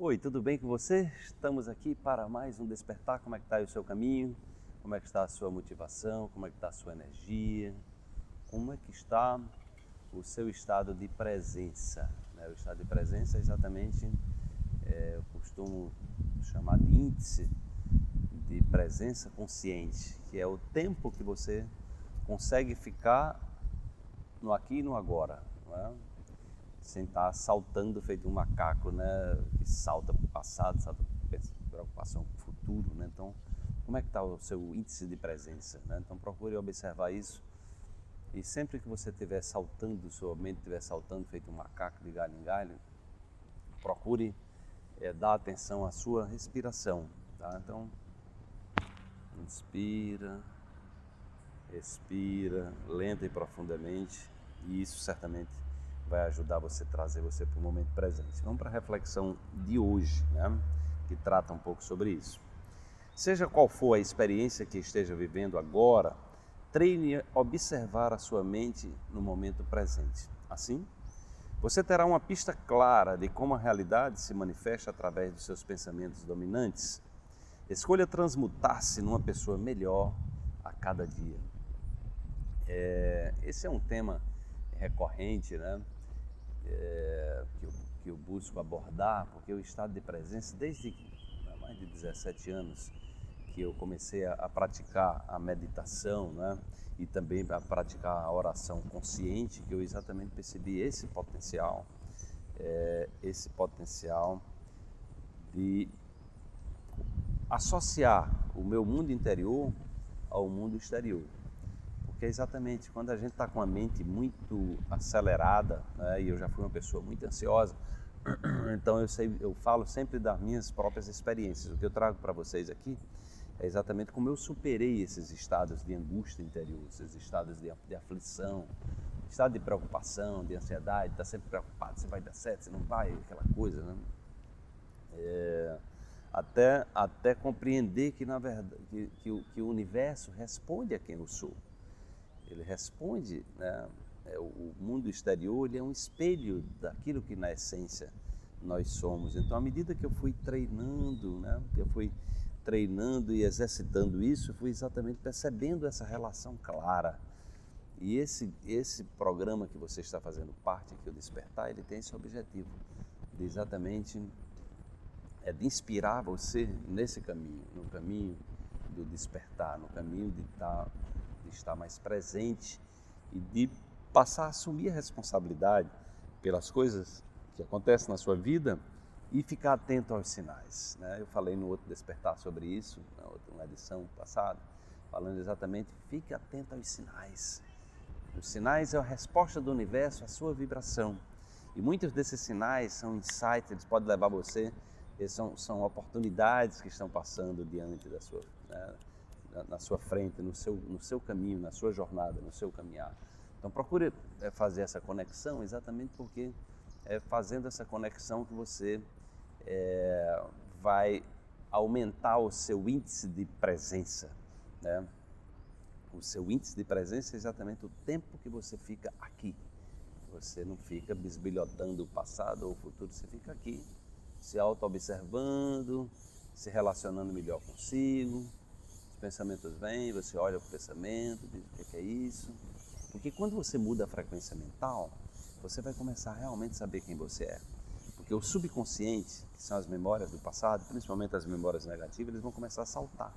Oi, tudo bem com você? Estamos aqui para mais um despertar. Como é que está o seu caminho? Como é que está a sua motivação? Como é que está a sua energia? Como é que está o seu estado de presença? Né? O estado de presença é exatamente, é, eu costumo chamar de índice de presença consciente, que é o tempo que você consegue ficar no aqui e no agora. É? Sem estar saltando feito um macaco, né? Que salta para o passado, salta para preocupação com o futuro, né? Então, como é que está o seu índice de presença, né? Então, procure observar isso e sempre que você estiver saltando, sua mente estiver saltando feito um macaco de galho em galho, procure é, dar atenção à sua respiração, tá? Então, inspira, expira, lenta e profundamente, e isso certamente vai ajudar você a trazer você para o momento presente. Vamos para a reflexão de hoje, né? que trata um pouco sobre isso. Seja qual for a experiência que esteja vivendo agora, treine a observar a sua mente no momento presente. Assim, você terá uma pista clara de como a realidade se manifesta através dos seus pensamentos dominantes. Escolha transmutar-se numa pessoa melhor a cada dia. É, esse é um tema recorrente, né? É, que, eu, que eu busco abordar, porque o estado de presença, desde há mais de 17 anos que eu comecei a, a praticar a meditação, né? e também a praticar a oração consciente, que eu exatamente percebi esse potencial, é, esse potencial de associar o meu mundo interior ao mundo exterior. Porque é exatamente quando a gente está com a mente muito acelerada, né, e eu já fui uma pessoa muito ansiosa, então eu, sei, eu falo sempre das minhas próprias experiências. O que eu trago para vocês aqui é exatamente como eu superei esses estados de angústia interior, esses estados de, de aflição, estado de preocupação, de ansiedade, está sempre preocupado, se vai dar certo, se não vai, aquela coisa, né? É, até, até compreender que, na verdade, que, que, que o universo responde a quem eu sou ele responde, né? É, o mundo exterior ele é um espelho daquilo que na essência nós somos. Então, à medida que eu fui treinando, né? que eu fui treinando e exercitando isso, fui exatamente percebendo essa relação clara. E esse, esse programa que você está fazendo parte aqui, o Despertar, ele tem esse objetivo de exatamente é de inspirar você nesse caminho, no caminho do despertar, no caminho de estar de estar mais presente e de passar a assumir a responsabilidade pelas coisas que acontecem na sua vida e ficar atento aos sinais. Né? Eu falei no outro despertar sobre isso, na outra edição passada, falando exatamente, fique atento aos sinais. Os sinais é a resposta do universo à sua vibração. E muitos desses sinais são insights, eles podem levar você, são, são oportunidades que estão passando diante da sua, né? Na sua frente, no seu, no seu caminho, na sua jornada, no seu caminhar. Então procure é, fazer essa conexão exatamente porque é fazendo essa conexão que você é, vai aumentar o seu índice de presença. Né? O seu índice de presença é exatamente o tempo que você fica aqui. Você não fica bisbilhotando o passado ou o futuro, você fica aqui, se auto-observando, se relacionando melhor consigo, pensamentos vêm, você olha para o pensamento, diz o que é isso. Porque quando você muda a frequência mental, você vai começar a realmente saber quem você é. Porque o subconsciente, que são as memórias do passado, principalmente as memórias negativas, eles vão começar a saltar,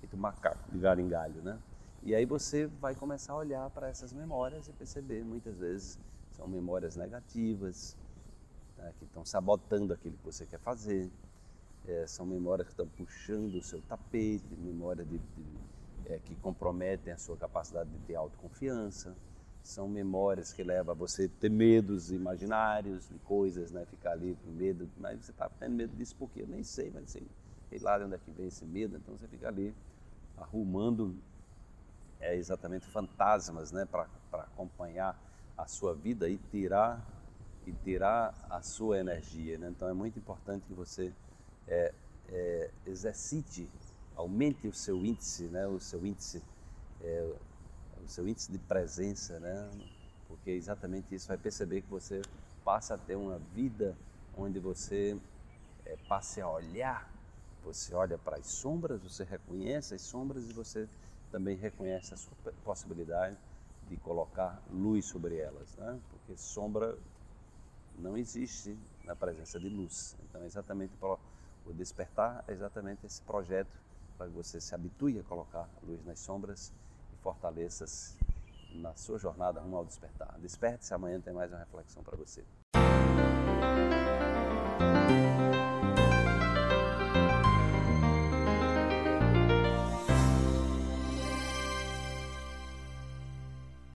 feito macaco, de galho em galho, né? E aí você vai começar a olhar para essas memórias e perceber, muitas vezes, são memórias negativas, né, que estão sabotando aquilo que você quer fazer é, são memórias que estão puxando o seu tapete, memórias de, de, é, que comprometem a sua capacidade de ter autoconfiança, são memórias que levam a você ter medos imaginários de coisas, né? ficar ali com medo, mas você está tendo medo disso porque eu nem sei, mas sei, sei lá de onde é que vem esse medo, então você fica ali arrumando é, exatamente fantasmas né? para acompanhar a sua vida e tirar e tirar a sua energia. Né? Então é muito importante que você é, é, exercite, aumente o seu índice, né, o seu índice, é, o seu índice de presença, né, porque exatamente isso vai perceber que você passa a ter uma vida onde você é, passe a olhar. Você olha para as sombras, você reconhece as sombras e você também reconhece a sua possibilidade de colocar luz sobre elas, né? porque sombra não existe na presença de luz. Então, exatamente o despertar é exatamente esse projeto para que você se habitue a colocar luz nas sombras e fortaleça-se na sua jornada rumo ao despertar. Desperte-se, amanhã tem mais uma reflexão para você.